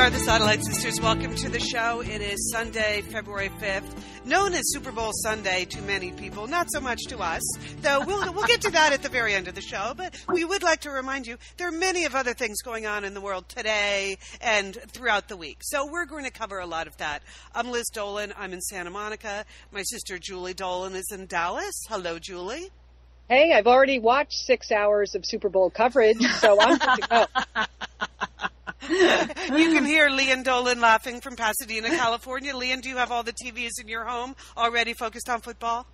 Are the Satellite Sisters. Welcome to the show. It is Sunday, February 5th, known as Super Bowl Sunday to many people, not so much to us, though we'll, we'll get to that at the very end of the show. But we would like to remind you there are many of other things going on in the world today and throughout the week. So we're going to cover a lot of that. I'm Liz Dolan. I'm in Santa Monica. My sister Julie Dolan is in Dallas. Hello, Julie. Hey, I've already watched six hours of Super Bowl coverage, so I'm good to go. you can hear Lian Dolan laughing from Pasadena, California. Lian, do you have all the TVs in your home already focused on football?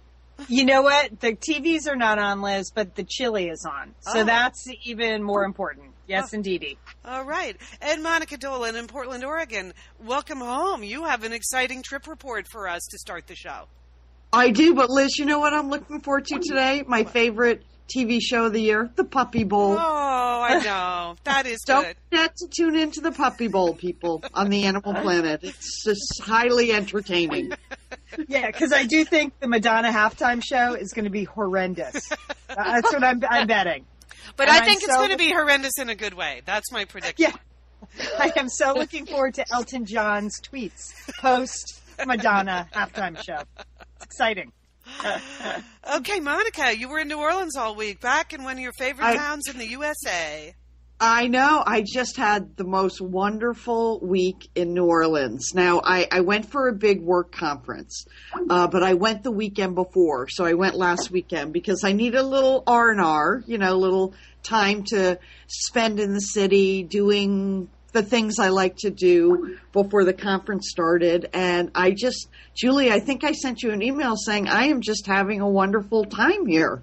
You know what? The TVs are not on, Liz, but the chili is on. So Oh. that's even more oh. important. Yes, oh. indeedy. All right. And Monica Dolan in Portland, Oregon, welcome home. You have an exciting trip report for us to start the show. I do, but Liz, you know what I'm looking forward to today? My favorite TV show of the year, the Puppy Bowl. Oh, I know. That is Don't good. forget to tune into the Puppy Bowl, people, on the Animal Planet. It's just highly entertaining. Yeah, because I do think the Madonna halftime show is going to be horrendous. That's what I'm, I'm betting. But And I I'm think it's so- going to be horrendous in a good way. That's my prediction. Yeah. I am so looking forward to Elton John's tweets post Madonna halftime show. It's exciting. Okay, Monica, you were in New Orleans all week, back in one of your favorite I- towns in the USA. I know. I just had the most wonderful week in New Orleans. Now, I, I went for a big work conference, uh, but I went the weekend before. So I went last weekend because I need a little R and R, you know, a little time to spend in the city doing the things I like to do before the conference started. And I just, Julie, I think I sent you an email saying I am just having a wonderful time here.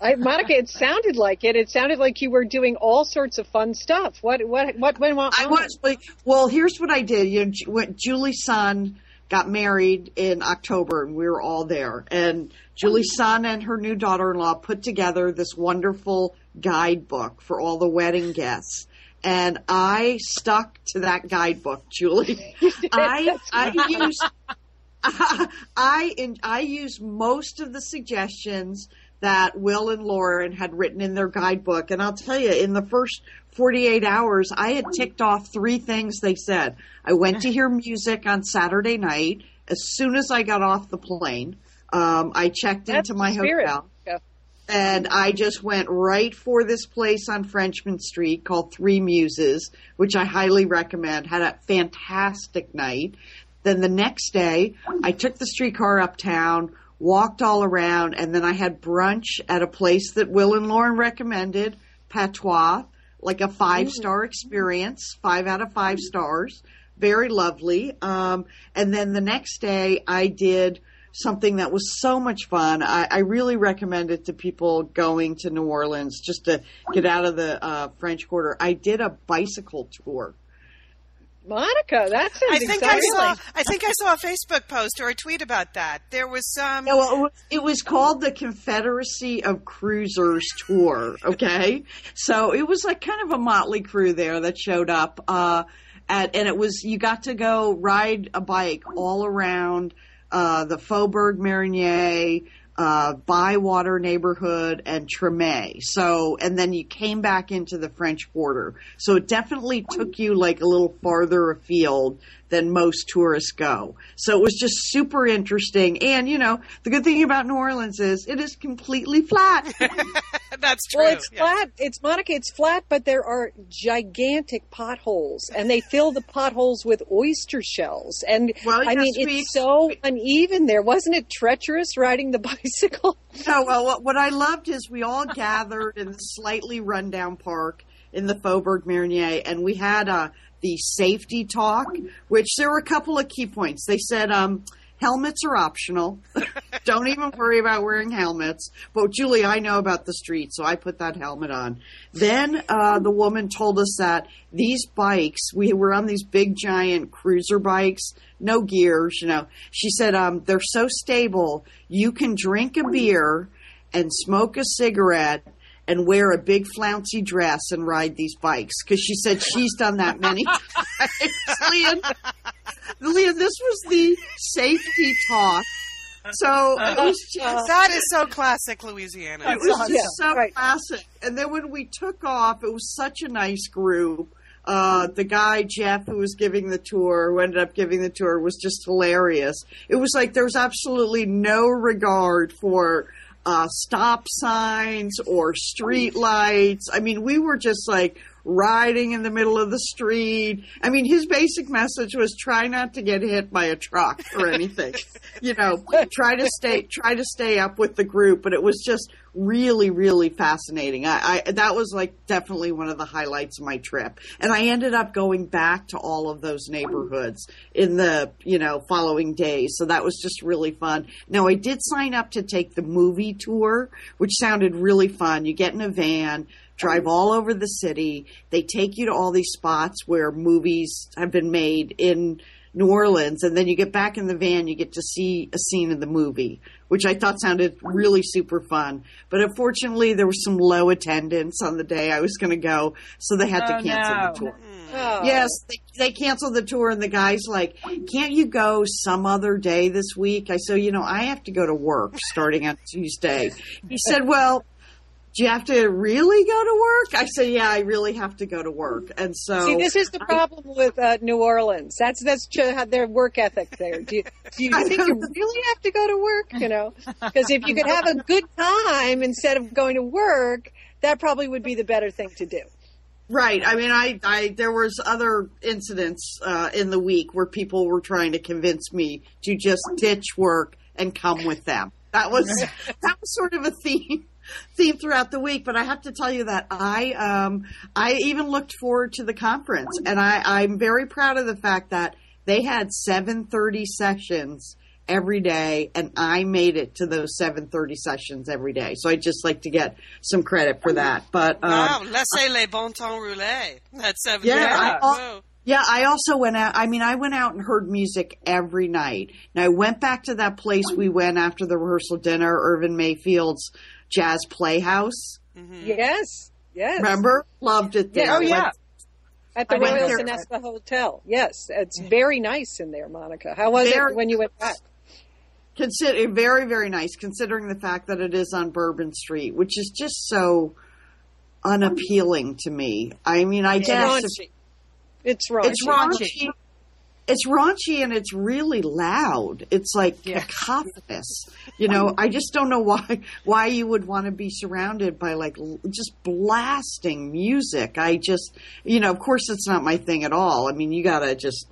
I, Monica, it sounded like it. It sounded like you were doing all sorts of fun stuff. What what what went on? I was well, here's what I did. You know, when Julie's son got married in October, and we were all there. And Julie's son and her new daughter-in-law put together this wonderful guidebook for all the wedding guests. And I stuck to that guidebook, Julie. I I used I in, I used most of the suggestions that Will and Lauren had written in their guidebook, and I'll tell you, in the first 48 hours, I had ticked off three things they said. I went to hear music on Saturday night as soon as I got off the plane. Um, I checked That's into my hotel. And I just went right for this place on Frenchmen Street called Three Muses, which I highly recommend. Had a fantastic night. Then the next day, I took the streetcar uptown, walked all around, and then I had brunch at a place that Will and Lauren recommended, Patois, like a five star experience, five out of five stars. Very lovely. Um, and then the next day, I did something that was so much fun. I, I really recommend it to people going to New Orleans just to get out of the uh, French Quarter. I did a bicycle tour. Monica, that sounds I think I saw. I think I saw a Facebook post or a tweet about that. There was some. Yeah, well, it was- it was called the Confederacy of Cruisers Tour. Okay, so it was like kind of a motley crew there that showed up, uh, at, and it was you got to go ride a bike all around uh, the Faubourg Marigny, uh, Bywater neighborhood, and Tremé. So, and then you came back into the French Quarter. So it definitely took you like a little farther afield than most tourists go. So it was just super interesting. And, you know, the good thing about New Orleans is it is completely flat. That's true. Well, it's yeah. flat. It's Monica. It's flat, but there are gigantic potholes, and they fill the potholes with oyster shells. And Well, I mean, yes, we- it's so uneven there. Wasn't it treacherous riding the bicycle? No, well, what, what I loved is we all gathered in the slightly rundown park in the Faubourg Marigny, and we had uh, the safety talk, which there were a couple of key points. They said, um, Helmets are optional. Don't even worry about wearing helmets. But Julie, I know about the street, so I put that helmet on. Then uh, the woman told us that these bikes, we were on these big giant cruiser bikes, no gears, you know. She said um, they're so stable, you can drink a beer and smoke a cigarette and wear a big flouncy dress and ride these bikes because she said she's done that many times. Lian, Lian, this was the safety talk. So it was just That is so classic Louisiana. it was awesome. just so Right. classic. And then when we took off, it was such a nice group. Uh, the guy Jeff who was giving the tour, who ended up giving the tour, was just hilarious. It was like there was absolutely no regard for uh, stop signs or street lights. I mean, we were just like riding in the middle of the street. I mean, his basic message was try not to get hit by a truck or anything. you know, try to stay try to stay up with the group. But it was just really, really fascinating. I, I that was like definitely one of the highlights of my trip. And I ended up going back to all of those neighborhoods in the you know following days. So that was just really fun. Now I did sign up to take the movie tour, which sounded really fun. You get in a van drive all over the city. They take you to all these spots where movies have been made in New Orleans, and then you get back in the van, you get to see a scene in the movie, which I thought sounded really super fun. But unfortunately, there was some low attendance on the day I was going to go, so they had Oh, to cancel no. the tour. Oh. Yes, they, they canceled the tour, and the guy's like, "Can't you go some other day this week?" I said, "You know, I have to go to work starting on Tuesday." He said, "Well." Do you have to really go to work? I said, yeah, I really have to go to work. And so See, this is the problem with uh, New Orleans. That's that's their work ethic there. Do you, do you think you really have to go to work? You know, because if you could have a good time instead of going to work, that probably would be the better thing to do. Right. I mean, I, I there was other incidents uh, in the week where people were trying to convince me to just ditch work and come with them. That was that was sort of a theme theme throughout the week. But I have to tell you that I um I even looked forward to the conference, and I I'm very proud of the fact that they had 7:30 sessions every day and I made it to those 7:30 sessions every day. So I just like to get some credit for that. But um, Wow, laissez les bon temps rouler. That's seven. Yeah, yeah. I-. Yeah, I also went out. I mean, I went out and heard music every night. And I went back to that place we went after the rehearsal dinner, Irvin Mayfield's Jazz Playhouse. Mm-hmm. Yes, yes. Remember? Loved it there. Yeah. Oh, Went- yeah. At the I went Royal there- Sonesta Hotel. Yes, it's very nice in there, Monica. How was Very- it when you went back? Consider eh, very, very nice, considering the fact that it is on Bourbon Street, which is just so unappealing to me. I mean, I It's guess if- It's raunchy. It's raunchy. It's raunchy and it's really loud. It's like cacophonous. You know, I just don't know why why you would want to be surrounded by like just blasting music. I just, you know, of course it's not my thing at all. I mean, you gotta just.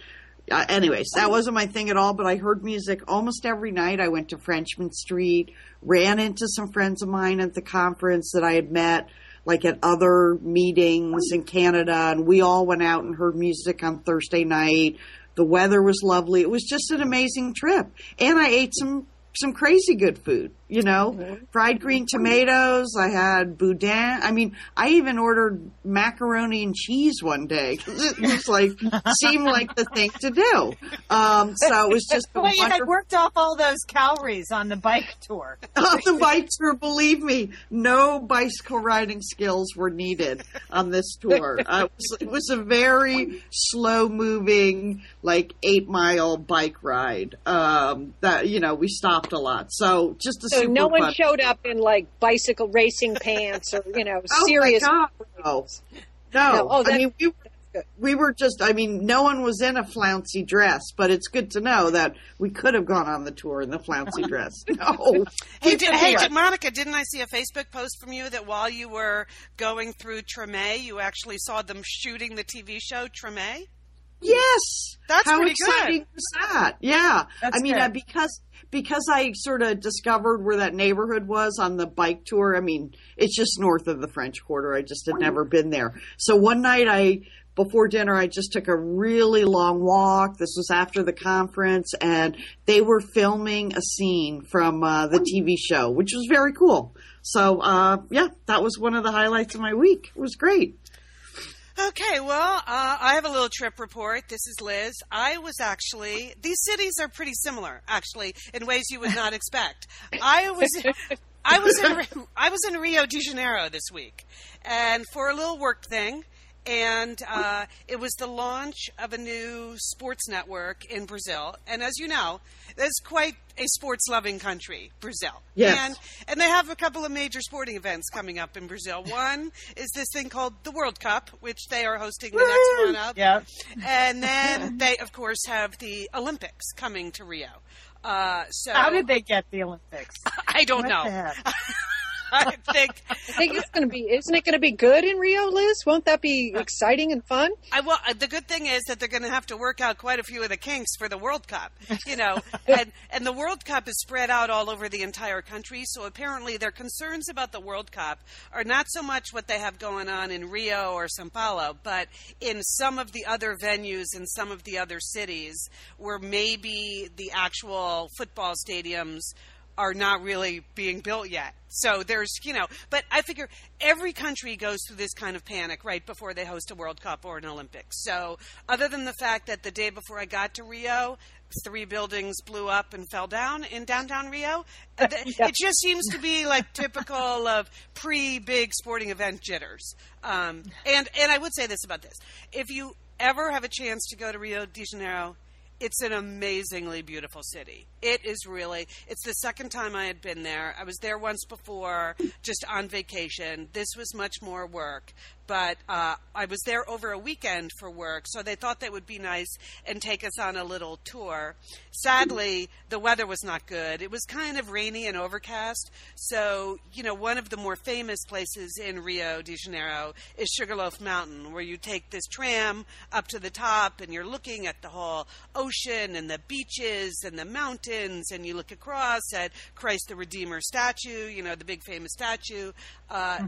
Uh, anyways, that wasn't my thing at all. But I heard music almost every night. I went to Frenchmen Street, ran into some friends of mine at the conference that I had met like at other meetings in Canada, and we all went out and heard music on Thursday night. The weather was lovely. It was just an amazing trip, and I ate some some crazy good food. You know, fried green tomatoes. I had boudin. I mean, I even ordered macaroni and cheese one day it was like seemed like the thing to do. Um, so it was just Well, you had worked off all those calories on the bike tour. on the bike tour, believe me, no bicycle riding skills were needed on this tour. Uh, it, was, it was a very slow moving, like eight mile bike ride. Um, that you know, we stopped a lot. So just a So super no one fun- showed up in like bicycle racing pants or you know Oh my serious. God, no. No, No, oh, I mean we. We were just, I mean, no one was in a flouncy dress, but it's good to know that we could have gone on the tour in the flouncy dress. No. Hey, did, hey, did, Monica, didn't I see a Facebook post from you that while you were going through Treme, you actually saw them shooting the TV show Treme? Yes, That's how pretty exciting good. was that? Yeah, That's I mean uh, because because I sort of discovered where that neighborhood was on the bike tour. I mean, it's just north of the French Quarter. I just had never been there. So one night I before dinner, I just took a really long walk. This was after the conference, and they were filming a scene from uh, the TV show, which was very cool. So, uh, yeah, that was one of the highlights of my week. It was great. Okay, well, uh, I have a little trip report. This is Liz. I was actually, these cities are pretty similar, actually, in ways you would not expect. I was. I was in I was in Rio de Janeiro this week, and for a little work thing, and uh, it was the launch of a new sports network in Brazil. And as you know, it's quite a sports-loving country, Brazil. Yes. And and they have a couple of major sporting events coming up in Brazil. One is this thing called the World Cup, which they are hosting the next one up. Yeah. And then they, of course, have the Olympics coming to Rio. Uh, so How did they get the Olympics? I don't What know. I think I think it's going to be. Isn't it going to be good in Rio, Liz? Won't that be exciting and fun? I well, uh, the good thing is that they're going to have to work out quite a few of the kinks for the World Cup, you know, and and the World Cup is spread out all over the entire country. So apparently, their concerns about the World Cup are not so much what they have going on in Rio or São Paulo, but in some of the other venues in some of the other cities where maybe the actual football stadiums are not really being built yet. So there's, you know, but I figure every country goes through this kind of panic right before they host a World Cup or an Olympics. So other than the fact that the day before I got to Rio, three buildings blew up and fell down in downtown Rio, th- it just seems to be like typical of pre-big sporting event jitters. Um, and and I would say this about this: if you ever have a chance to go to Rio de Janeiro, it's an amazingly beautiful city. It is really. It's the second time I had been there. I was there once before, just on vacation. This was much more work, but uh, I was there over a weekend for work, so they thought that would be nice and take us on a little tour. Sadly, the weather was not good. It was kind of rainy and overcast. So, you know, one of the more famous places in Rio de Janeiro is Sugarloaf Mountain, where you take this tram up to the top and you're looking at the whole ocean and the beaches and the mountains, and you look across at Christ the Redeemer statue, you know, the big famous statue. Uh,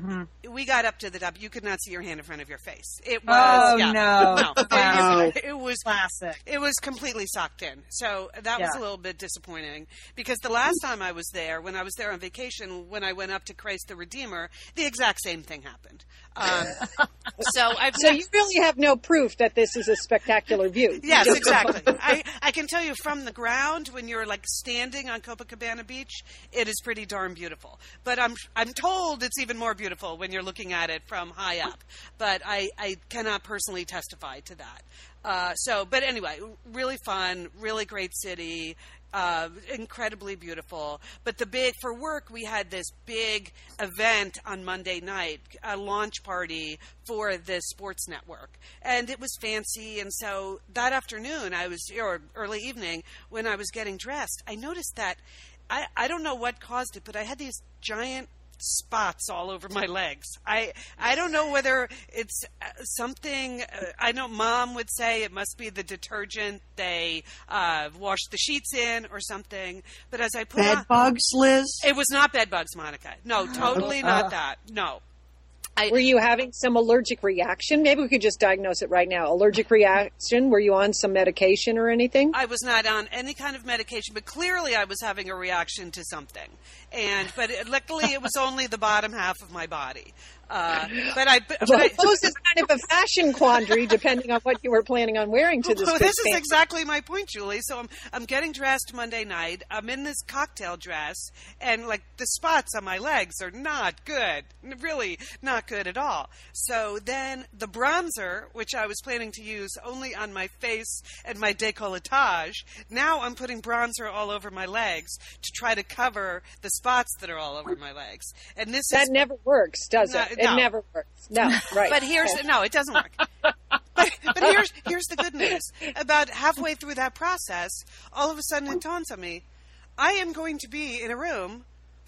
We got up to the top. You could not see your hand in front of your face. It was, Oh, yeah, no. no. Wow. It, it was Classic. it was completely socked in. So that was a little bit disappointing because the last time I was there, when I was there on vacation, when I went up to Christ the Redeemer, the exact same thing happened. Um, so I've So you really have no proof that this is a spectacular view. Yes, exactly. I, I can tell you from the ground when you're like standing on Copacabana Beach, it is pretty darn beautiful. But I'm I'm told it's even more beautiful when you're looking at it from high up. But I, I cannot personally testify to that. Uh, so, but anyway, really fun, really great city. Uh, incredibly beautiful. But the big for work, we had this big event on Monday night, a launch party for the sports network, and it was fancy. And so that afternoon, I was or early evening when I was getting dressed, I noticed that I I don't know what caused it, but I had these giant spots all over my legs. I I don't know whether it's uh, something. Uh, I know mom would say it must be the detergent they uh, wash the sheets in or something. But as I put on, Bed bugs, Liz? it was not bed bugs, Monica. No, totally not that. No. I, Were you having some allergic reaction? Maybe we could just diagnose it right now. Allergic reaction? Were you on some medication or anything? I was not on any kind of medication, but clearly I was having a reaction to something. And but it, luckily it was only the bottom half of my body. Uh, but I, but Well, I suppose it's kind of a fashion quandary, depending on what you were planning on wearing to this. Well, this is exactly my point, Julie. So I'm I'm getting dressed Monday night. I'm in this cocktail dress, and like the spots on my legs are not good, really not good at all. So then the bronzer, which I was planning to use only on my face and my décolletage, now I'm putting bronzer all over my legs to try to cover the spots that are all over my legs. And this that is never works, does No, it? No. It never works. No, right. but here's no, it doesn't work. but, but here's here's the good news. About halfway through that process, all of a sudden it dawns on me: I am going to be in a room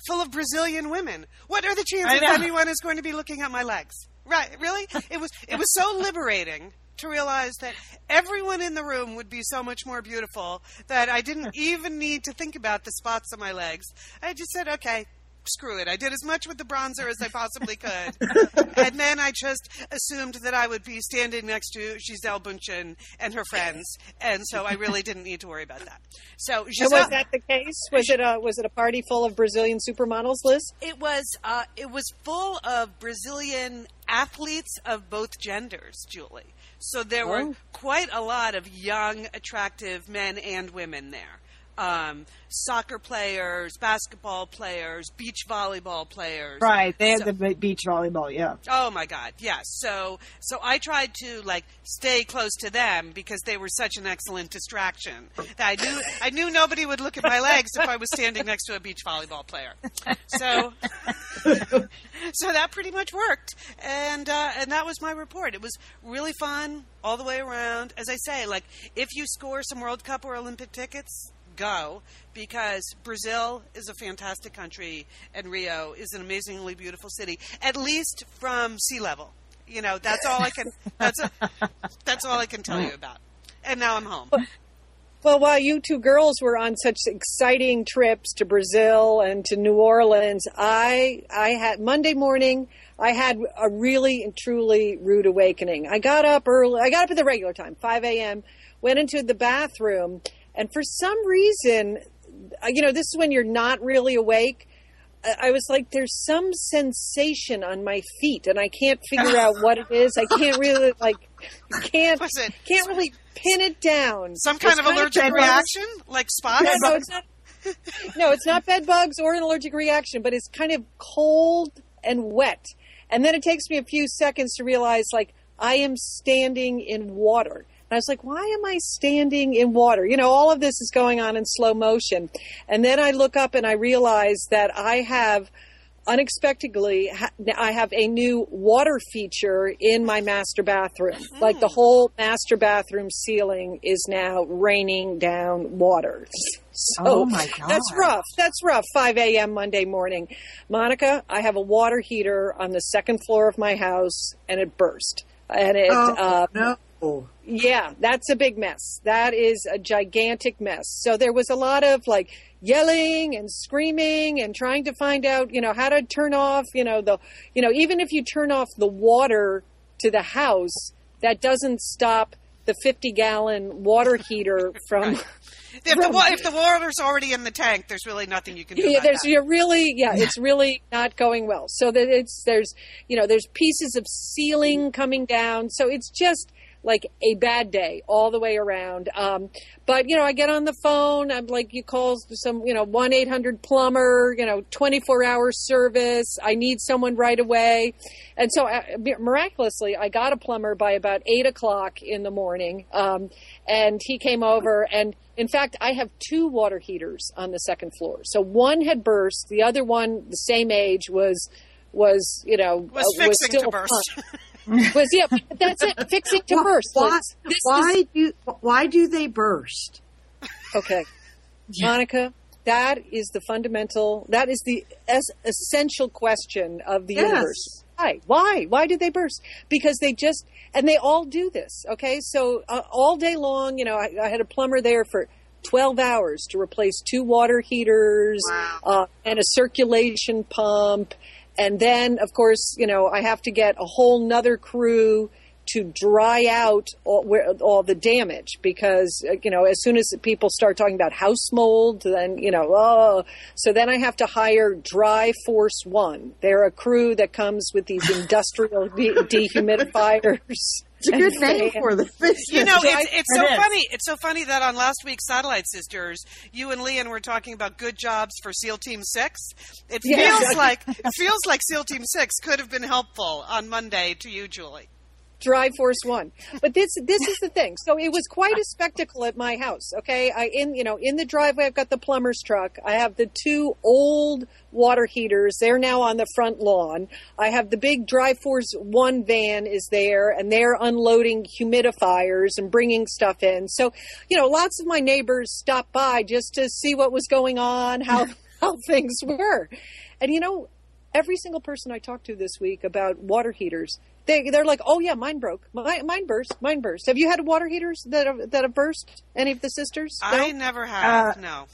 full of Brazilian women. What are the chances know. anyone is going to be looking at my legs? Right? Really? It was it was so liberating to realize that everyone in the room would be so much more beautiful that I didn't even need to think about the spots on my legs. I just said, okay. Screw it. I did as much with the bronzer as I possibly could. and then I just assumed that I would be standing next to Gisele Bündchen and her friends. And so I really didn't need to worry about that. So And Giselle, was that the case? Was it a was it a party full of Brazilian supermodels, Liz? it was uh, it was full of Brazilian athletes of both genders, Julie. So there were Oh. quite a lot of young, attractive men and women there. Um, soccer players, basketball players, beach volleyball players. Right. They had So- the beach volleyball. Yeah. Oh my God, yes. So so I tried to like stay close to them because they were such an excellent distraction. That I knew I knew nobody would look at my legs if I was standing next to a beach volleyball player. So so that pretty much worked, and uh, and that was my report. It was really fun all the way around. As I say, like if you score some World Cup or Olympic tickets, go because Brazil is a fantastic country and Rio is an amazingly beautiful city, at least from sea level. You know, that's all I can. That's a, that's all I can tell you about. And now I'm home. Well, while you two girls were on such exciting trips to Brazil and to New Orleans, I I had Monday morning. I had a really and truly rude awakening. I got up early. I got up at the regular time, 5 a.m. Went into the bathroom, and for some reason, uh, you know, this is when you're not really awake. I was like, there's some sensation on my feet, and I can't figure out what it is. I can't really like, can't can't really pin it down. some kind It's of allergic gross. reaction, like spots? No, no, it's not. No, it's not bed bugs or an allergic reaction, but it's kind of cold and wet. And then it takes me a few seconds to realize, like, I am standing in water. And I was like, why am I standing in water? You know, all of this is going on in slow motion. And then I look up and I realize that I have unexpectedly I have a new water feature in my master bathroom. Like the whole master bathroom ceiling is now raining down water. So Oh, my God. That's rough. That's rough. 5 a.m. Monday morning. Monica, I have a water heater on the second floor of my house and it burst. And it, uh, Oh, no. Yeah, that's a big mess. That is a gigantic mess. So there was a lot of like yelling and screaming and trying to find out, you know, how to turn off, you know, the, you know, even if you turn off the water to the house, that doesn't stop the 50 gallon water heater from, If the, if the water's already in the tank, there's really nothing you can do. yeah, about there's that. you're really yeah it's really not going well so that it's there's you know there's pieces of ceiling mm. coming down so it's just like a bad day all the way around. Um, but you know i get on the phone. I'm like you call some you know 1-800 plumber you know 24 hour service. I need someone right away. And so uh, miraculously i got a plumber by about 8 o'clock in the morning. Um, and he came over. And in fact i have two water heaters on the second floor. So one had burst. The other one the same age was was you know was uh, fixing still to burst. was yeah that's it fixing to Why- burst Why, Liz. This is- why do why do they burst? Okay. Monica, that is the fundamental, that is the es- essential question of the Yes. universe. Why? Why? Why did they burst? Because they just, and they all do this, okay? So uh, all day long, you know, I, I had a plumber there for 12 hours to replace two water heaters uh, and a circulation pump. And then, of course, you know, I have to get a whole nother crew to dry out all, where, all the damage because uh, you know as soon as people start talking about house mold then you know oh. So then i have to hire dry force one. They're a crew that comes with these industrial de- dehumidifiers It's a good name for them. You know, it's, it's so It is. funny. It's so funny that on last week's Satellite Sisters, you and Lian were talking about good jobs for SEAL Team Six. It Yeah. feels like it feels like SEAL Team Six could have been helpful on Monday to you, Julie. Dry Force One. But this this is the thing. So it was quite a spectacle at my house. Okay, I in you know in the driveway I've got the plumber's truck. I have the two old water heaters. They're now on the front lawn. I have the big Dry Force One van is there, and they're unloading humidifiers and bringing stuff in. So you know, lots of my neighbors stopped by just to see what was going on, how how things were, and you know every single person I talked to this week about water heaters, they they're like, "Oh yeah, mine broke. Mine, mine burst. Mine burst." Have you had water heaters that have, that have burst? Any of the sisters? I No? never have. Uh, no.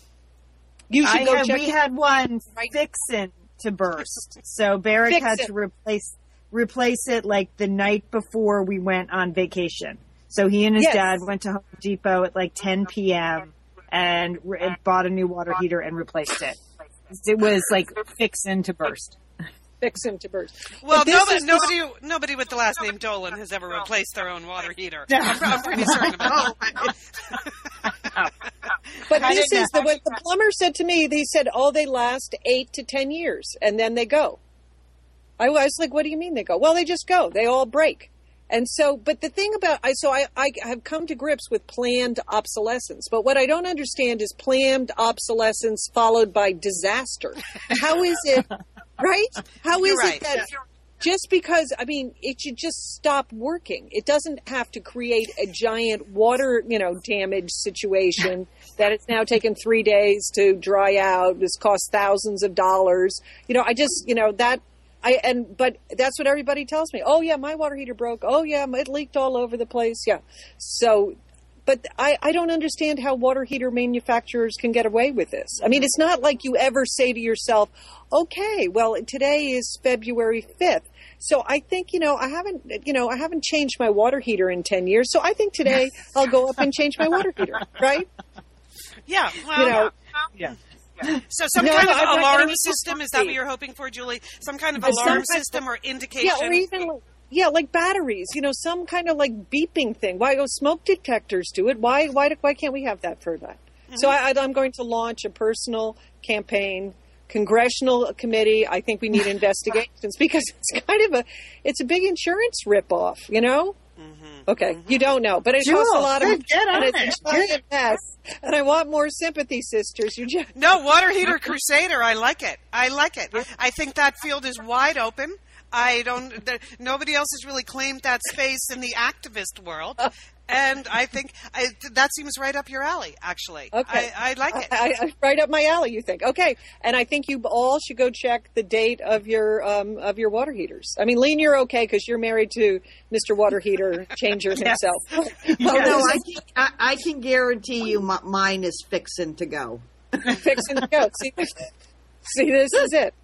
You should I go had, check. we it. had one Right. fixing to burst. So Barrick Fix had it. to replace replace it like the night before we went on vacation. So he and his Yes. dad went to Home Depot at like 10 p.m. and re- and bought a new water heater and replaced it. It was like fixing to burst. Fix him to burst. Well, But this nobody, is- nobody, nobody with the last name Dolan has ever replaced their own water heater. I'm, I'm pretty certain about that. But I this is the what the plumber said to me. They said, "Oh, they last eight to ten years, and then they go." I was like, "What do you mean they go?" Well, they just go. They all break. And so, but the thing about I so I, I have come to grips with planned obsolescence. But what I don't understand is planned obsolescence followed by disaster. How is it right? How is right. it that just because I mean it should just stop working. It doesn't have to create a giant water, you know, damage situation that it's now taken three days to dry out. This cost thousands of dollars. You know, I just you know that I and but that's what everybody tells me. Oh yeah, my water heater broke. Oh yeah, it leaked all over the place. Yeah, so. But I, I don't understand how water heater manufacturers can get away with this. I mean, it's not like you ever say to yourself, okay, well, today is February 5th. So I think, you know, I haven't, you know, I haven't changed my water heater in 10 years. So I think today I'll go up and change my water heater, right? Yeah, well, You know, Yeah. so some No, kind of I'm alarm system, is that what you're hoping for, Julie? Some kind of alarm kind of- system or indication? yeah, or even, like- yeah, like batteries, you know, some kind of like beeping thing. Why go smoke detectors do it? Why, why, why can't we have that for that? So mm-hmm. I, I'm going to launch a personal campaign, congressional committee. I think we need investigations because it's kind of a, it's a big insurance ripoff, you know? Mm-hmm. Okay, mm-hmm. you don't know, but it costs a lot of good, get and on it's it. a mess. And I want more sympathy, sisters. You just No, Water Heater Crusader. I like it. I like it. I think that field is wide open. I don't. There, nobody else has really claimed that space in the activist world, and I think I, that seems right up your alley. Actually, Okay. I, I like it. I, I, right up my alley. You think okay? And I think you all should go check the date of your um, of your water heaters. I mean, Lian, you're okay because you're married to Mr. Water Heater Changer himself. Oh no, I can, I, I can guarantee you my, mine is fixing to go. fixing to go. See, see, this is it.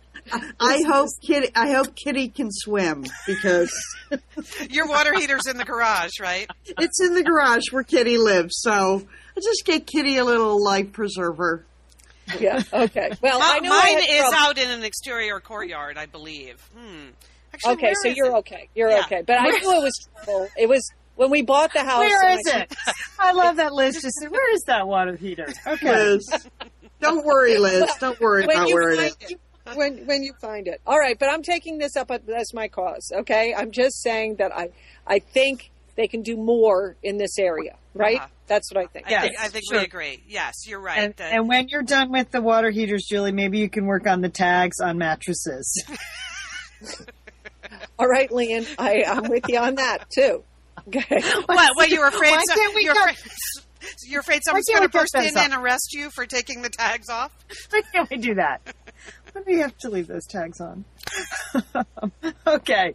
I hope Kitty. I hope Kitty can swim because Your water heater's in the garage, right? it's in the garage where Kitty lives. So I just get Kitty a little life preserver. Yeah. Okay. Well, Mi- I know I mine had is trouble. out in an exterior courtyard, I believe. Hmm. Actually, Okay, so you're it? okay. You're Yeah. okay. But I knew it was trouble. It was when we bought the house. Where and is I- it? I love that Liz just said, where is that water heater? Okay. Liz, don't worry, Liz. Don't worry when about where it find is. it. When when you find it. All right, but I'm taking this up as my cause. Okay, I'm just saying that I I think they can do more in this area. Right? Uh-huh. That's what I think. I Yes, think, I think sure. we agree. Yes, you're right. And, The- and when you're done with the water heaters, Julie, maybe you can work on the tags on mattresses. All right, Lian, I I'm with you on that too. Okay. what? What? You're afraid? Why so- can't we you're, go- afraid, you're afraid someone's going to burst in off? and arrest you for taking the tags off? Why can't we do that? Do we have to leave those tags on? okay.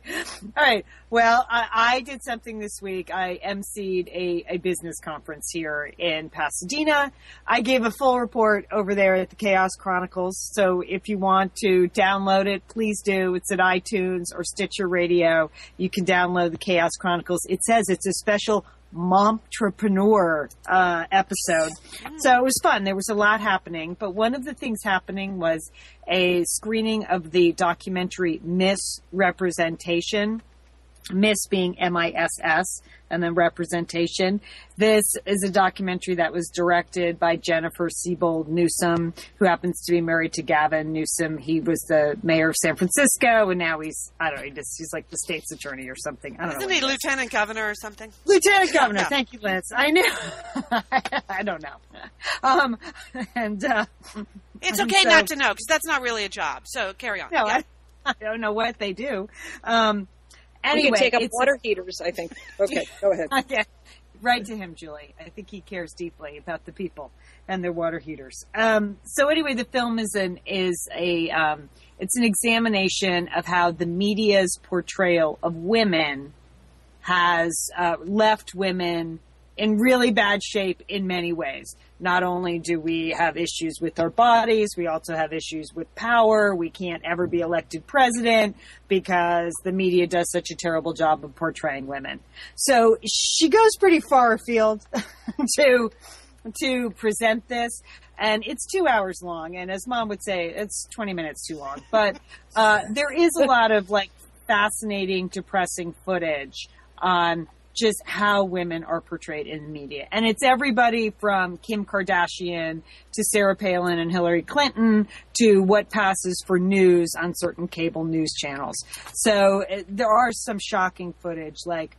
All right. Well, I, I did something this week. I emceed a, a business conference here in Pasadena. I gave a full report over there at the Chaos Chronicles. So if you want to download it, please do. It's at iTunes or Stitcher Radio. You can download the Chaos Chronicles. It says it's a special mompreneur uh, episode. So it was fun. There was a lot happening, but one of the things happening was a screening of the documentary Miss Representation. Miss being M-I-S-S and then representation. This is a documentary that was directed by Jennifer Siebel Newsom, who happens to be married to Gavin Newsom. He was the mayor of San Francisco and now he's, I don't know, he just, he's like the state's attorney or something. I don't know. Isn't he lieutenant governor or something? Lieutenant Governor. Yeah. Thank you, Liz. I knew. I don't know. Um, and uh, It's And okay so- not to know because that's not really a job. So carry on. no, Yeah. I, I don't know what they do. Um, we anyway, can take up water heaters. I think. Okay, go ahead. Okay. Right to him, Julie. I think he cares deeply about the people and their water heaters. Um, so anyway, the film is an is a um, it's an examination of how the media's portrayal of women has uh, left women in really bad shape in many ways. Not only do we have issues with our bodies, we also have issues with power. We can't ever be elected president because the media does such a terrible job of portraying women. So she goes pretty far afield to to present this and it's two hours long and as mom would say it's 20 minutes too long but uh, there is a lot of like fascinating depressing footage on just how women are portrayed in the media. And it's everybody from Kim Kardashian to Sarah Palin and Hillary Clinton to what passes for news on certain cable news channels. So uh, there are some shocking footage, like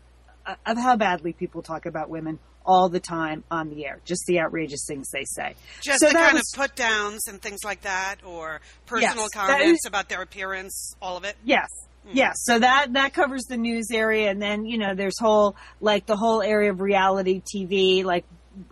uh, of how badly people talk about women all the time on the air. Just the outrageous things they say. Just So the kind was- of put downs and things like that, or personal Yes, comments is- about their appearance, all of it. Yes. Mm. Yes. So that that covers the news area and then, you know, there's whole like the whole area of reality TV, like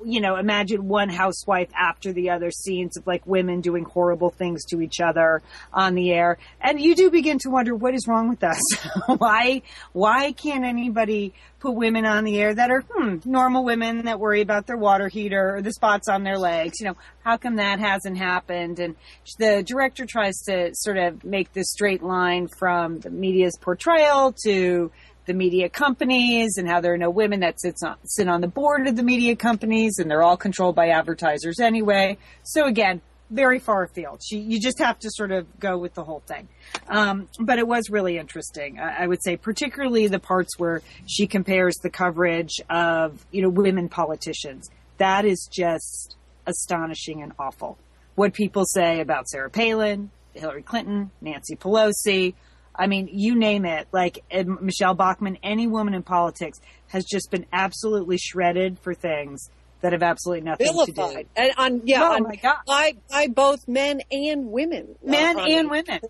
you know, imagine one housewife after the other scenes of like women doing horrible things to each other on the air. And you do begin to wonder what is wrong with us? why why can't anybody put women on the air that are hmm, normal women that worry about their water heater or the spots on their legs? You know, how come that hasn't happened? And the director tries to sort of make this straight line from the media's portrayal to the media companies and how there are no women that sits on, sit on the board of the media companies and they're all controlled by advertisers anyway. So again, very far afield. She, you just have to sort of go with the whole thing. Um, but it was really interesting. I, I would say particularly the parts where she compares the coverage of, you know, women politicians. That is just astonishing and awful. What people say about Sarah Palin, Hillary Clinton, Nancy Pelosi, I mean, you name it, like uh, Michele Bachmann, any woman in politics has just been absolutely shredded for things that have absolutely nothing to do. Vilified. And on yeah, Oh on, my God. by by both men and women. uh, Men on and it. women.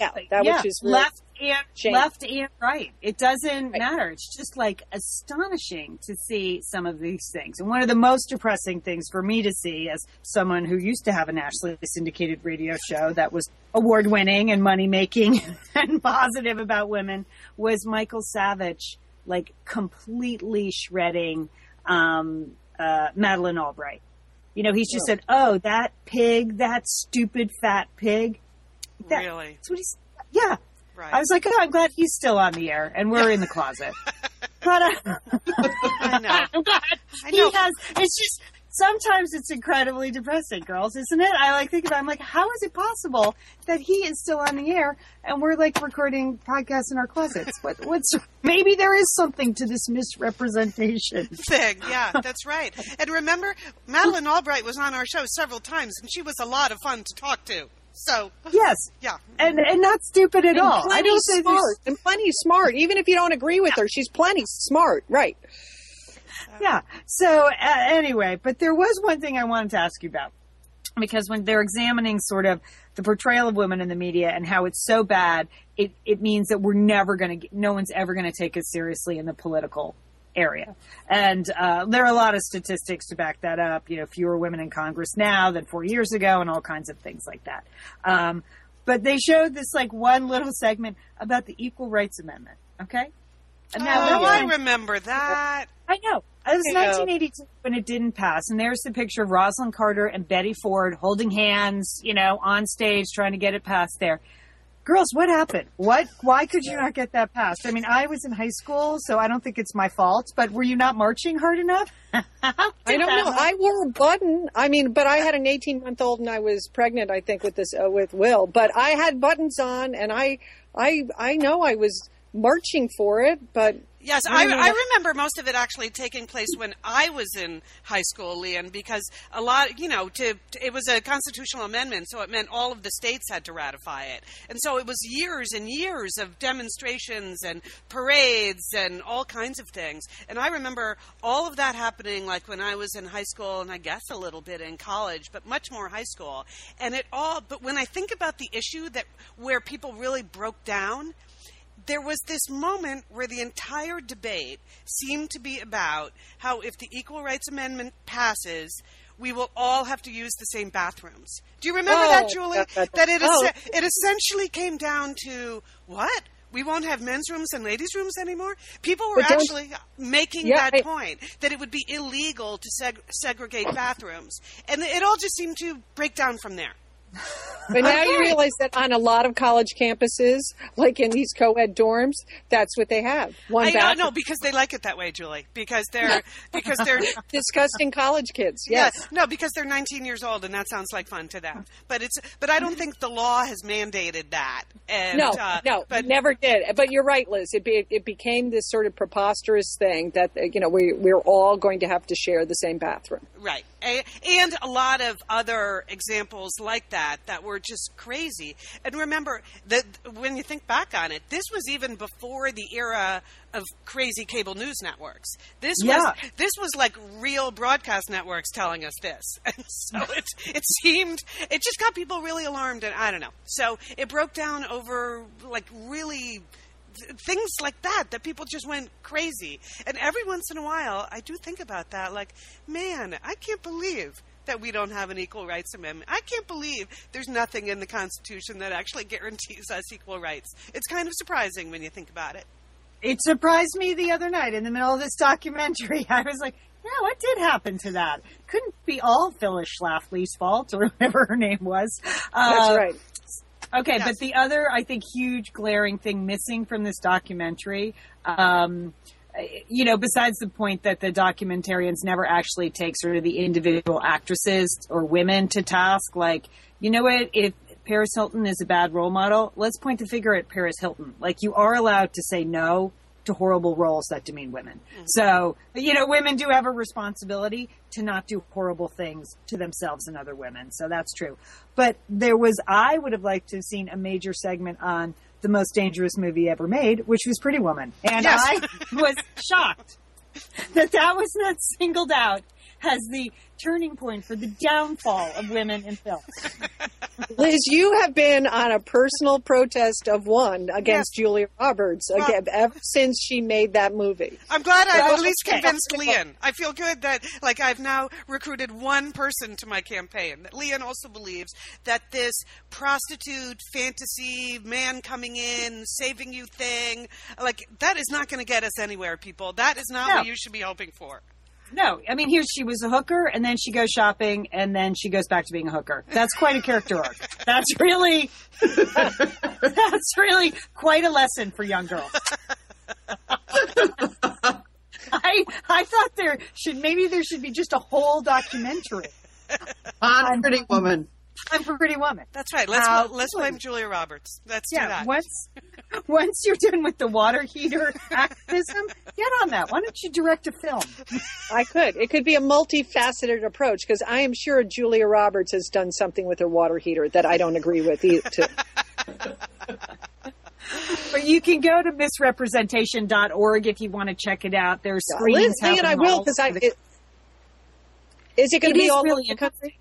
Yeah, that yeah, which is left and shame. left and right. It doesn't Right. matter. It's just like astonishing to see some of these things. And one of the most depressing things for me to see as someone who used to have a nationally syndicated radio show that was award winning and money making and positive about women was Michael Savage like completely shredding um, uh, Madeleine Albright. You know, he's just said, "Oh, that pig, that stupid fat pig." That- Really? That's what he's. Yeah, Right. I was like, oh, I'm glad he's still on the air and we're in the closet. but uh, I know. I'm glad I he know. has. It's just sometimes it's incredibly depressing, girls, isn't it? I like think about. it, I'm like, how is it possible that he is still on the air and we're like recording podcasts in our closets? What, what's maybe there is something to this misrepresentation. thing. Yeah, that's right. And remember, Madeleine Albright was on our show several times, and she was a lot of fun to talk to. So, Yes, yeah. and and not stupid at And all. I don't say there's- smart and plenty smart. Even if you don't agree with her, she's plenty smart. Right. Yeah. So uh, anyway, but there was one thing I wanted to ask you about because when they're examining sort of the portrayal of women in the media and how it's so bad, it it means that we're never going to, no one's ever going to take us seriously in the political area. And uh, there are a lot of statistics to back that up. You know, fewer women in Congress now than four years ago, and all kinds of things like that. Um, but they showed this like one little segment about the Equal Rights Amendment. Okay. And now oh, I remember that. I know. It was 1982 when it didn't pass, and there's the picture of Rosalynn Carter and Betty Ford holding hands, you know, on stage trying to get it passed. There, girls, what happened? What? Why could you not get that passed? I mean, I was in high school, so I don't think it's my fault. But were you not marching hard enough? I don't know. I wore a button. I mean, but I had an 18 month old and I was pregnant. I think with this uh, with Will, but I had buttons on, and I I I know I was marching for it, but Yes, I I, don't know I what- remember most of it actually taking place when I was in high school, Lian, because a lot, you know, to, to- it was a constitutional amendment, so it meant all of the states had to ratify it, and so it was years and years of demonstrations and parades and all kinds of things. And I remember all of that happening, like when I was in high school, and I guess a little bit in college, but much more high school. And it all, but when I think about the issue that where people really broke down there was this moment where the entire debate seemed to be about how if the Equal Rights Amendment passes, we will all have to use the same bathrooms. Do you remember Oh, that, Julie? that- that- That it, oh. es- it essentially came down to what? we won't have men's rooms and ladies' rooms anymore. People were actually making Yeah, that I- point that it would be illegal to seg- segregate bathrooms, and it all just seemed to break down from there. But now you realize that on a lot of college campuses, like in these co-ed dorms, that's what they have. One I bathroom. know because they like it that way, Julie. Because they're because they're Disgusting college kids. Yes. No, because they're 19 years old, and that sounds like fun to them. But it's, but I don't think the law has mandated that. And, no, uh, no, but never did. But you're right, Liz. It, be, it became this sort of preposterous thing that uh, you know we we're all going to have to share the same bathroom. right, and a lot of other examples like that that were just crazy. And remember that when you think back on it, this was even before the era of crazy cable news networks. This Yeah. was this was like real broadcast networks telling us this, and so it it seemed it just got people really alarmed, and I don't know. So it broke down over like really things like that that people just went crazy. And every once in a while, I do think about that. Like, man, I can't believe that we don't have an equal rights amendment. I can't believe there's nothing in the Constitution that actually guarantees us equal rights. It's kind of surprising when you think about it. It surprised me the other night in the middle of this documentary. I was like, yeah, what did happen to that? Couldn't be all Phyllis Schlafly's fault or whatever her name was. That's Uh, right. Okay, Yes. but the other, I think, huge glaring thing missing from this documentary, um, you know, besides the point that the documentarians never actually take sort of the individual actresses or women to task, like, you know what, if Paris Hilton is a bad role model, let's point the finger at Paris Hilton. Like, you are allowed to say no to horrible roles that demean women. Mm. So, you know, women do have a responsibility to not do horrible things to themselves and other women. So that's true. But there was, I would have liked to have seen a major segment on the most dangerous movie ever made, which was Pretty Woman. And Yes. I was shocked that that was not singled out as the turning point for the downfall of women in film. Liz, you have been on a personal protest of one against Julia Roberts again, ever since she made that movie. I'm glad I've Well, at least okay. convinced Lian. I feel good that, like, I've now recruited one person to my campaign. That Lian also believes that this prostitute fantasy, man coming in, saving you thing, like, that is not going to get us anywhere, people. That is not No. what you should be hoping for. No, I mean, here she was a hooker, and then she goes shopping, and then she goes back to being a hooker. That's quite a character arc. That's really, that's really quite a lesson for young girls. I I thought there should maybe there should be just a whole documentary On Pretty Woman. On Pretty Woman. That's right. Let's uh, How let's blame Julia Roberts. Let's do that. once once you're done with the water heater activism, get on that. Why don't you direct a film? I could. It could be a multifaceted approach because I am sure Julia Roberts has done something with her water heater that I don't agree with either. Too. But you can go to missrepresentation.org if you want to check it out. There's Liz, screenings Lian, I will because I. over the- It, is it going to be all really over the country?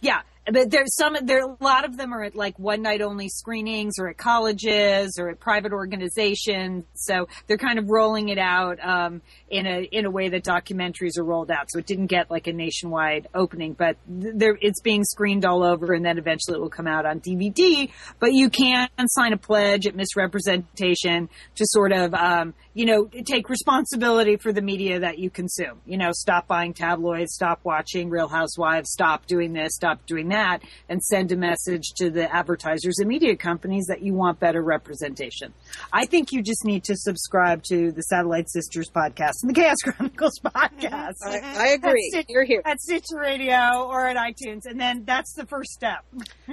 Yeah, but there's some. There a lot of them are at like one night only screenings, or at colleges, or at private organizations. So they're kind of rolling it out um, in a in a way that documentaries are rolled out. So it didn't get like a nationwide opening, but there it's being screened all over, and then eventually it will come out on DVD. But you can sign a pledge at Miss Representation to sort of um, you know take responsibility for the media that you consume. You know, stop buying tabloids, stop watching Real Housewives, stop doing this, stop doing that, and send a message to the advertisers and media companies that you want better representation. I think you just need to subscribe to the Satellite Sisters podcast and the Chaos Chronicles mm-hmm. podcast. I, I agree. It. You're here. At Stitcher Radio or at iTunes, and then that's the first step.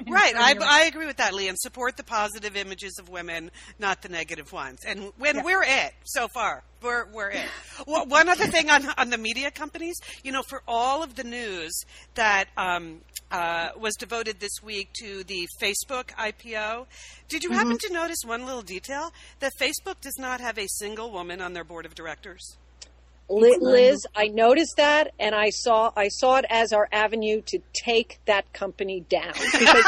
Right, I, I agree with that, Lian. Support the positive images of women, not the negative ones. And when Yeah. we're it so far, we're we're it. well, one other thing on on the media companies, you know, for all of the news that um, uh, was devoted this week to the Facebook IPO, did you happen to notice one little detail that Facebook does not have a single woman on their board of directors? Liz, I noticed that, and I saw I saw it as our avenue to take that company down because,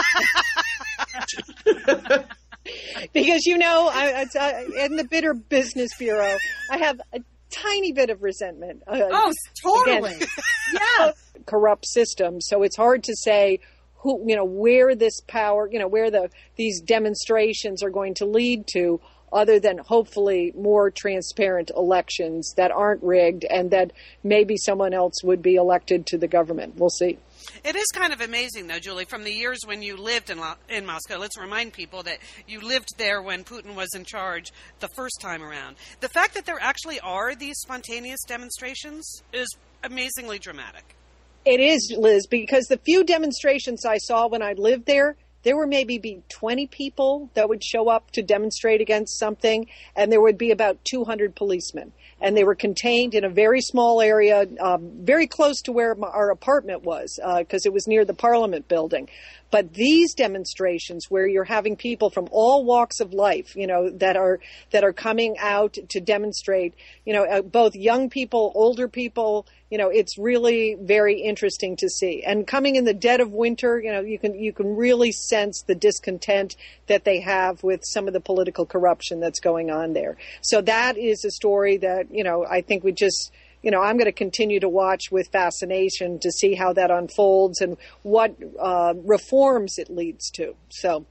because you know, I, I, I- in the Bitter Business Bureau, I have a tiny bit of resentment. Uh, Oh, totally. against yeah. corrupt system, so it's hard to say who you know where this power, you know, where the these demonstrations are going to lead to. Other than hopefully more transparent elections that aren't rigged and that maybe someone else would be elected to the government. We'll see. It is kind of amazing, though, Julie, from the years when you lived in, in Moscow. Let's remind people that you lived there when Putin was in charge the first time around. The fact that there actually are these spontaneous demonstrations is amazingly dramatic. It is, Liz, because the few demonstrations I saw when I lived there, there were maybe be 20 people that would show up to demonstrate against something, and there would be about 200 policemen. And they were contained in a very small area, um, very close to where my, our apartment was, because uh, it was near the Parliament building. But these demonstrations where you're having people from all walks of life, you know, that are that are coming out to demonstrate, you know, uh, both young people, older people, you know, it's really very interesting to see. And coming in the dead of winter, you know, you can you can really sense the discontent that they have with some of the political corruption that's going on there. So that is a story that, you know, I think we just you know, I'm going to continue to watch with fascination to see how that unfolds and what uh, reforms it leads to. So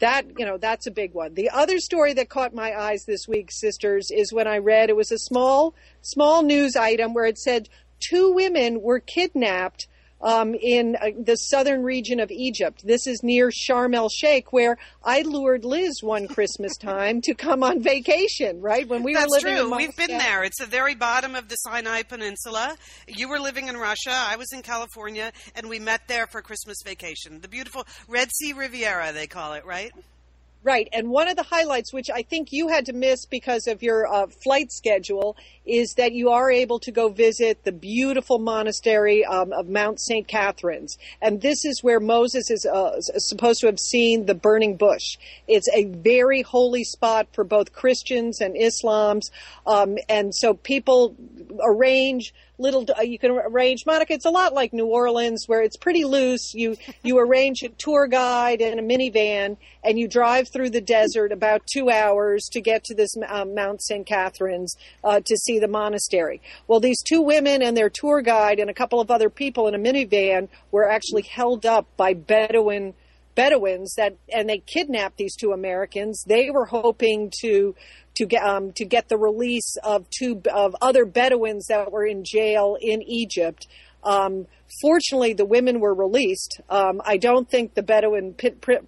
that, you know, that's a big one. The other story that caught my eyes this week, sisters, is when I read it was a small, small news item where it said two women were kidnapped um, in uh, the southern region of Egypt. This is near Sharm el Sheikh, where I lured Liz one Christmas time to come on vacation. Right when we That's were living. true. In We've been there. It's the very bottom of the Sinai Peninsula. You were living in Russia. I was in California, and we met there for Christmas vacation. The beautiful Red Sea Riviera, they call it, right? Right. And one of the highlights, which I think you had to miss because of your uh, flight schedule, is that you are able to go visit the beautiful monastery um, of Mount St. Catherine's. And this is where Moses is uh, supposed to have seen the burning bush. It's a very holy spot for both Christians and Islams. Um, and so people arrange little uh, you can arrange monica it's a lot like new orleans where it's pretty loose you you arrange a tour guide and a minivan and you drive through the desert about two hours to get to this um, mount st catherine's uh, to see the monastery well these two women and their tour guide and a couple of other people in a minivan were actually held up by bedouin Bedouins that, and they kidnapped these two Americans. They were hoping to to get um, to get the release of two of other Bedouins that were in jail in Egypt. Um, fortunately, the women were released. Um, I don't think the Bedouin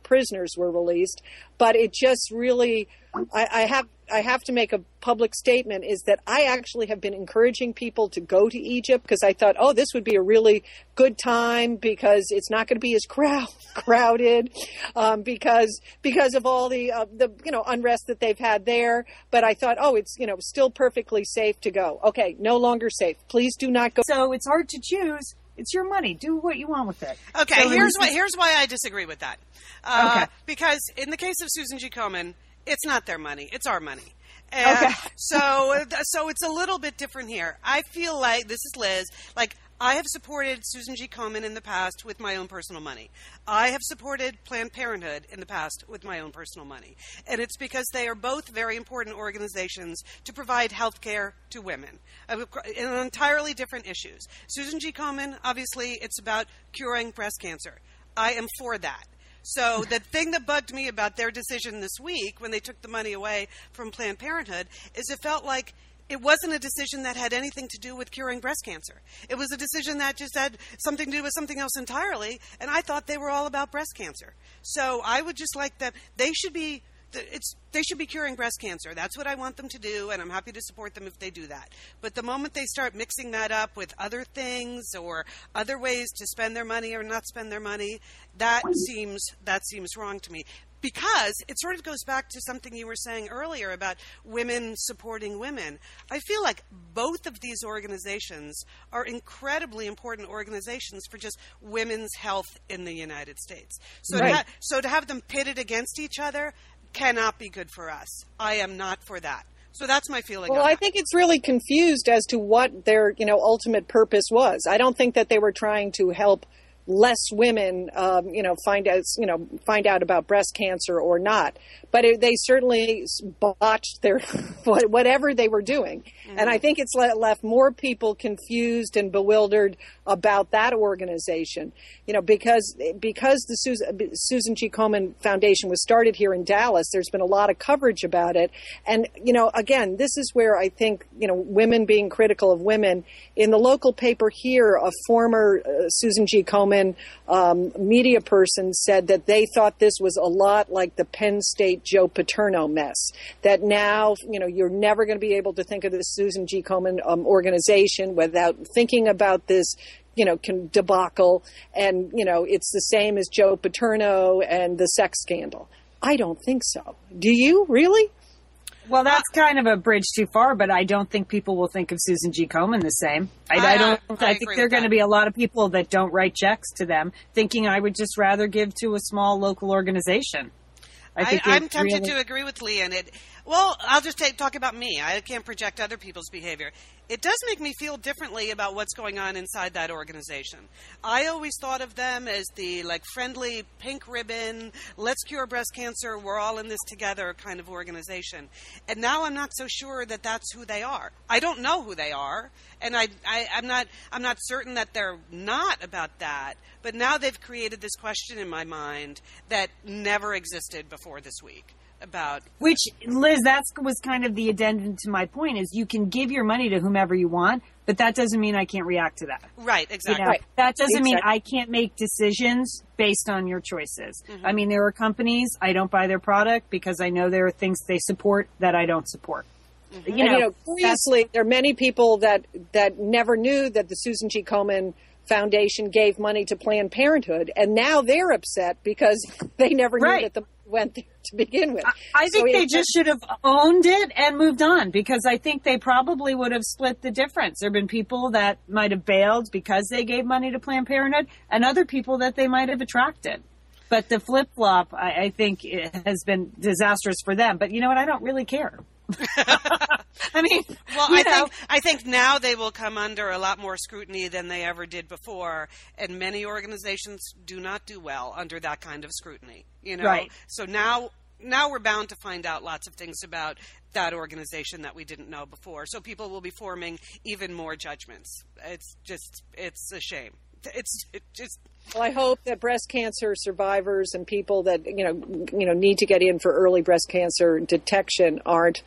prisoners were released, but it just really, I, I have I have to make a public statement is that I actually have been encouraging people to go to Egypt because I thought, oh, this would be a really good time because it's not going to be as crowd, crowded um, because because of all the uh, the you know unrest that they've had there. But I thought, oh, it's you know still perfectly safe to go. Okay, no longer safe. Please do not go. So it's hard to choose. It's your money. Do what you want with it. Okay, so here's why. Here's why I disagree with that. Uh, Okay. Because in the case of Susan G. Komen, it's not their money; it's our money. And Okay. so, so it's a little bit different here. I feel like this is Liz. Like I have supported Susan G. Komen in the past with my own personal money. I have supported Planned Parenthood in the past with my own personal money, and it's because they are both very important organizations to provide health care to women uh, in entirely different issues. Susan G. Komen, obviously, it's about curing breast cancer. I am for that. So the thing that bugged me about their decision this week when they took the money away from Planned Parenthood is it felt like it wasn't a decision that had anything to do with curing breast cancer. It was a decision that just had something to do with something else entirely, and I thought they were all about breast cancer. So I would just like them they should be it's they should be curing breast cancer. That's what I want them to do, and I'm happy to support them if they do that. But the moment they start mixing that up with other things or other ways to spend their money or not spend their money, that seems that seems wrong to me. Because it sort of goes back to something you were saying earlier about women supporting women. I feel like both of these organizations are incredibly important organizations for just women's health in the United States. So, Right. to, ha- so to have them pitted against each other cannot be good for us. I am not for that. So that's my feeling. Well, I that. think it's really confused as to what their, you know, ultimate purpose was. I don't think that they were trying to help less women, um, you know, find out, you know, find out about breast cancer or not. But it, they certainly botched their whatever they were doing, mm-hmm. and I think it's left more people confused and bewildered about that organization. You know, because because the Susan, Susan G. Komen Foundation was started here in Dallas. There's been a lot of coverage about it, and you know, again, this is where I think you know women being critical of women in the local paper here. A former uh, Susan G. Komen um, media person said that they thought this was a lot like the Penn State Joe Paterno mess. That now, you know, you're never going to be able to think of the Susan G. Komen um, organization without thinking about this you know, can debacle. And, you know, it's the same as Joe Paterno and the sex scandal. I don't think so. Do you really? Well, that's uh, kind of a bridge too far, but I don't think people will think of Susan G. Komen the same. I, I, I don't. I, I think there are going to be a lot of people that don't write checks to them, thinking I would just rather give to a small local organization. I am tempted really... to agree with Lee, and it well, I'll just take, talk about me. I can't project other people's behavior. It does make me feel differently about what's going on inside that organization. I always thought of them as the like friendly pink ribbon, let's cure breast cancer, we're all in this together kind of organization. And now I'm not so sure that that's who they are. I don't know who they are, and I, I I'm not I'm not certain that they're not about that. But now they've created this question in my mind that never existed before this week about which Liz that was kind of the addendum to my point is you can give your money to whomever you want but that doesn't mean I can't react to that right exactly you know, right. that doesn't exactly. mean I can't make decisions based on your choices mm-hmm. I mean there are companies I don't buy their product because I know there are things they support that I don't support mm-hmm. you, know, you know curiously there are many people that that never knew that the Susan G Komen Foundation gave money to Planned Parenthood, and now they're upset because they never right. knew that the went there to begin with. I think so they just should have owned it and moved on because I think they probably would have split the difference. There have been people that might have bailed because they gave money to Planned Parenthood and other people that they might have attracted. But the flip flop, I, I think, eh, has been disastrous for them. But you know what? I don't really care. I mean, well, I know. think I think now they will come under a lot more scrutiny than they ever did before, and many organizations do not do well under that kind of scrutiny. You know, right. so now now we're bound to find out lots of things about that organization that we didn't know before. So people will be forming even more judgments. It's just it's a shame. It's it just well, I hope that breast cancer survivors and people that you know you know need to get in for early breast cancer detection aren't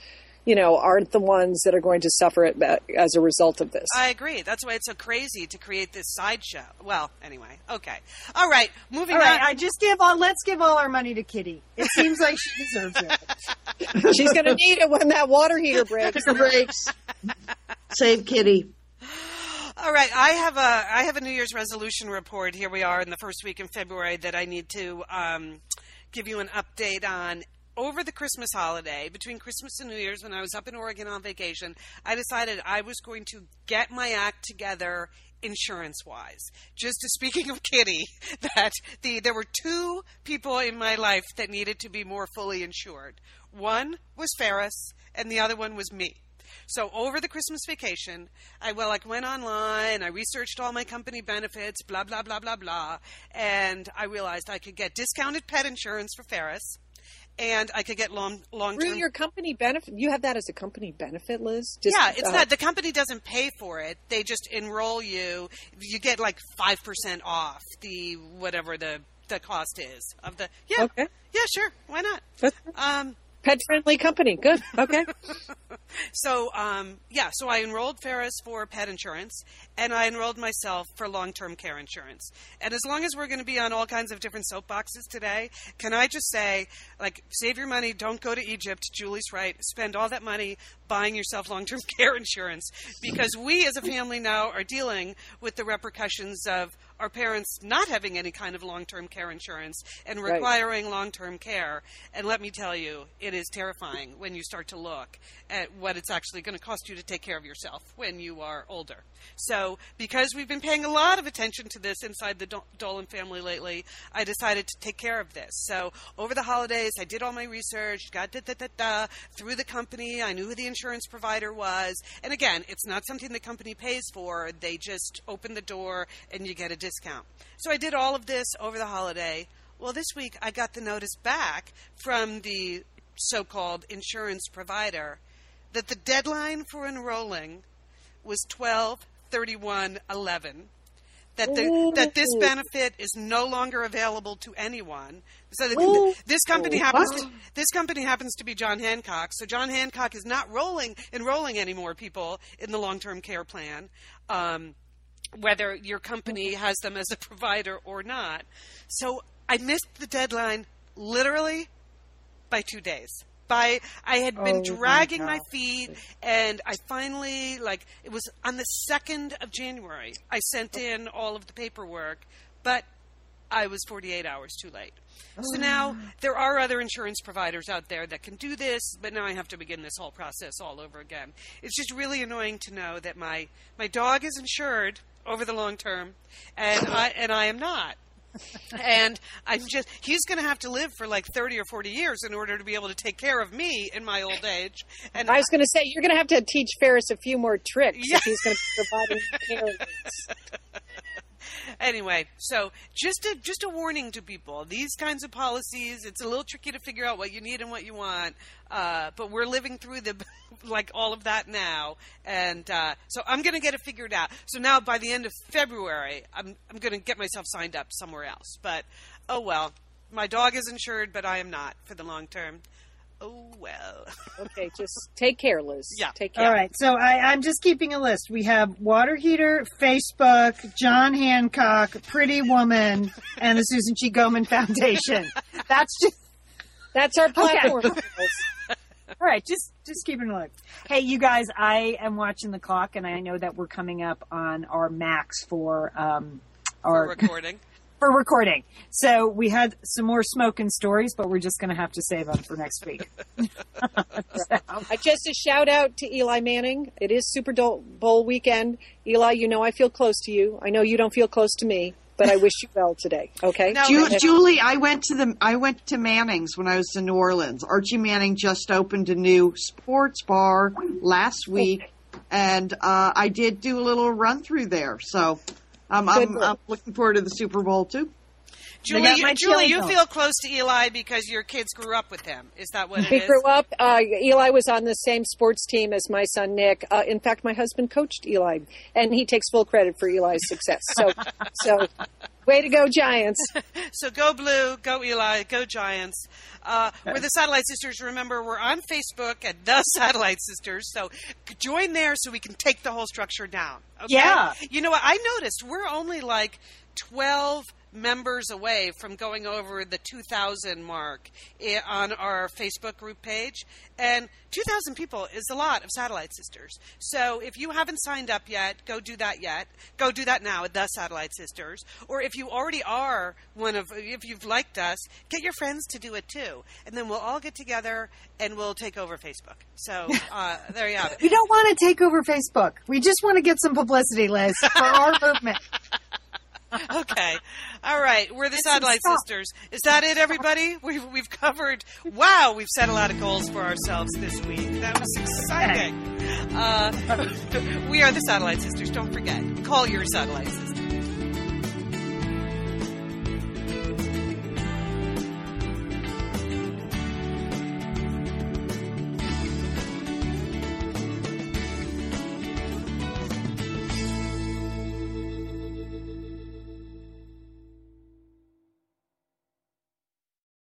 you know aren't the ones that are going to suffer it uh, as a result of this. I agree. That's why it's so crazy to create this sideshow. Well, anyway, okay, all right, moving all right, on. I just give all. Let's give all our money to Kitty. It seems like she deserves it. She's going to need it when that water heater breaks. breaks. Save Kitty. All right, I have a I have a New Year's resolution report. Here we are in the first week in February that I need to um, give you an update on. Over the Christmas holiday, between Christmas and New Year's, when I was up in Oregon on vacation, I decided I was going to get my act together insurance wise. Just speaking of Kitty, that the there were two people in my life that needed to be more fully insured. One was Ferris, and the other one was me. So over the Christmas vacation, I well like went online, I researched all my company benefits, blah blah blah blah blah, and I realized I could get discounted pet insurance for Ferris. And I could get long long term. Through your company benefit, you have that as a company benefit, Liz. Just, yeah, it's uh, not the company doesn't pay for it. They just enroll you. You get like five percent off the whatever the the cost is of the yeah okay. yeah sure why not um Pet friendly company. Good. Okay. so, um, yeah, so I enrolled Ferris for pet insurance and I enrolled myself for long term care insurance. And as long as we're going to be on all kinds of different soapboxes today, can I just say, like, save your money, don't go to Egypt. Julie's right. Spend all that money buying yourself long term care insurance because we as a family now are dealing with the repercussions of our parents not having any kind of long term care insurance and requiring right. long term care. And let me tell you, it is terrifying when you start to look at what it's actually going to cost you to take care of yourself when you are older. So, because we've been paying a lot of attention to this inside the Dolan family lately, I decided to take care of this. So, over the holidays, I did all my research, got da da da da through the company. I knew who the insurance provider was. And again, it's not something the company pays for. They just open the door and you get a discount. So I did all of this over the holiday. Well, this week I got the notice back from the so called insurance provider that the deadline for enrolling was 12 31 11 that the, that this benefit is no longer available to anyone. So the, this company happens to, this company happens to be John Hancock. So John Hancock is not rolling enrolling any more people in the long term care plan, um, whether your company mm-hmm. has them as a provider or not. So I missed the deadline literally by two days by I had been Oh, dragging my, gosh. feet and I finally like it was on the 2nd of January I sent oh. in all of the paperwork but I was 48 hours too late. So oh. now there are other insurance providers out there that can do this, but now I have to begin this whole process all over again. It's just really annoying to know that my my dog is insured over the long term and I and I am not and I'm just he's going to have to live for like 30 or 40 years in order to be able to take care of me in my old age and I was going to say you're going to have to teach Ferris a few more tricks Yeah. if he's going to be providing care. Anyway so just a just a warning to people. These kinds of policies it's a little tricky to figure out what you need and what you want uh, but we're living through the like all of that now. And uh, so i'm going to get it figured out. So now by the end of february i'm, I'm going to get myself signed up somewhere else. But oh well. My dog is insured but i am not for the long term oh well Okay, just take care, Liz. Yeah. take care. All right, so I, I'm just keeping a list. We have water heater, Facebook, John Hancock, Pretty Woman, and the Susan G. Komen Foundation. That's just That's our platform. all right. Just just keeping a look. Hey, you guys, I am watching the clock, and I know that we're coming up on our max for um for our recording for recording. So we had some more smoking stories, but we're just going to have to save them for next week. I just a shout out to Eli Manning. It is Super Dol- Bowl weekend. Eli, you know I feel close to you. I know you don't feel close to me, but I wish you well today. Okay. Now- Ju- Julie, I went to the I went to Manning's when I was in New Orleans. Archie Manning just opened a new sports bar last week, and uh, I did do a little run through there. So um, I'm, I'm looking forward to the Super Bowl too. Julie, you, Julie, you feel close to Eli because your kids grew up with him. Is that what it We is? grew up. Uh, Eli was on the same sports team as my son Nick. Uh, in fact, my husband coached Eli, and he takes full credit for Eli's success. So, so way to go, Giants! So go blue, go Eli, go Giants. Uh, we're the Satellite Sisters. Remember, we're on Facebook at the Satellite Sisters. So join there so we can take the whole structure down. Okay? Yeah. You know what? I noticed we're only like 12 members away from going over the 2,000 mark on our Facebook group page. And 2,000 people is a lot of Satellite Sisters. So if you haven't signed up yet, go do that yet. Go do that now at the Satellite Sisters. Or if you already are one of, if you've liked us, get your friends to do it too. And then we'll all get together and we'll take over Facebook. So uh, there you have it. We don't want to take over Facebook. We just want to get some publicity, Liz, for our movement. okay. All right. We're the Satellite. Sisters. Is that it, everybody? We've, we've covered, wow, we've set a lot of goals for ourselves this week. That was exciting. Uh, we are the Satellite Sisters. Don't forget. Call your Satellite Sisters.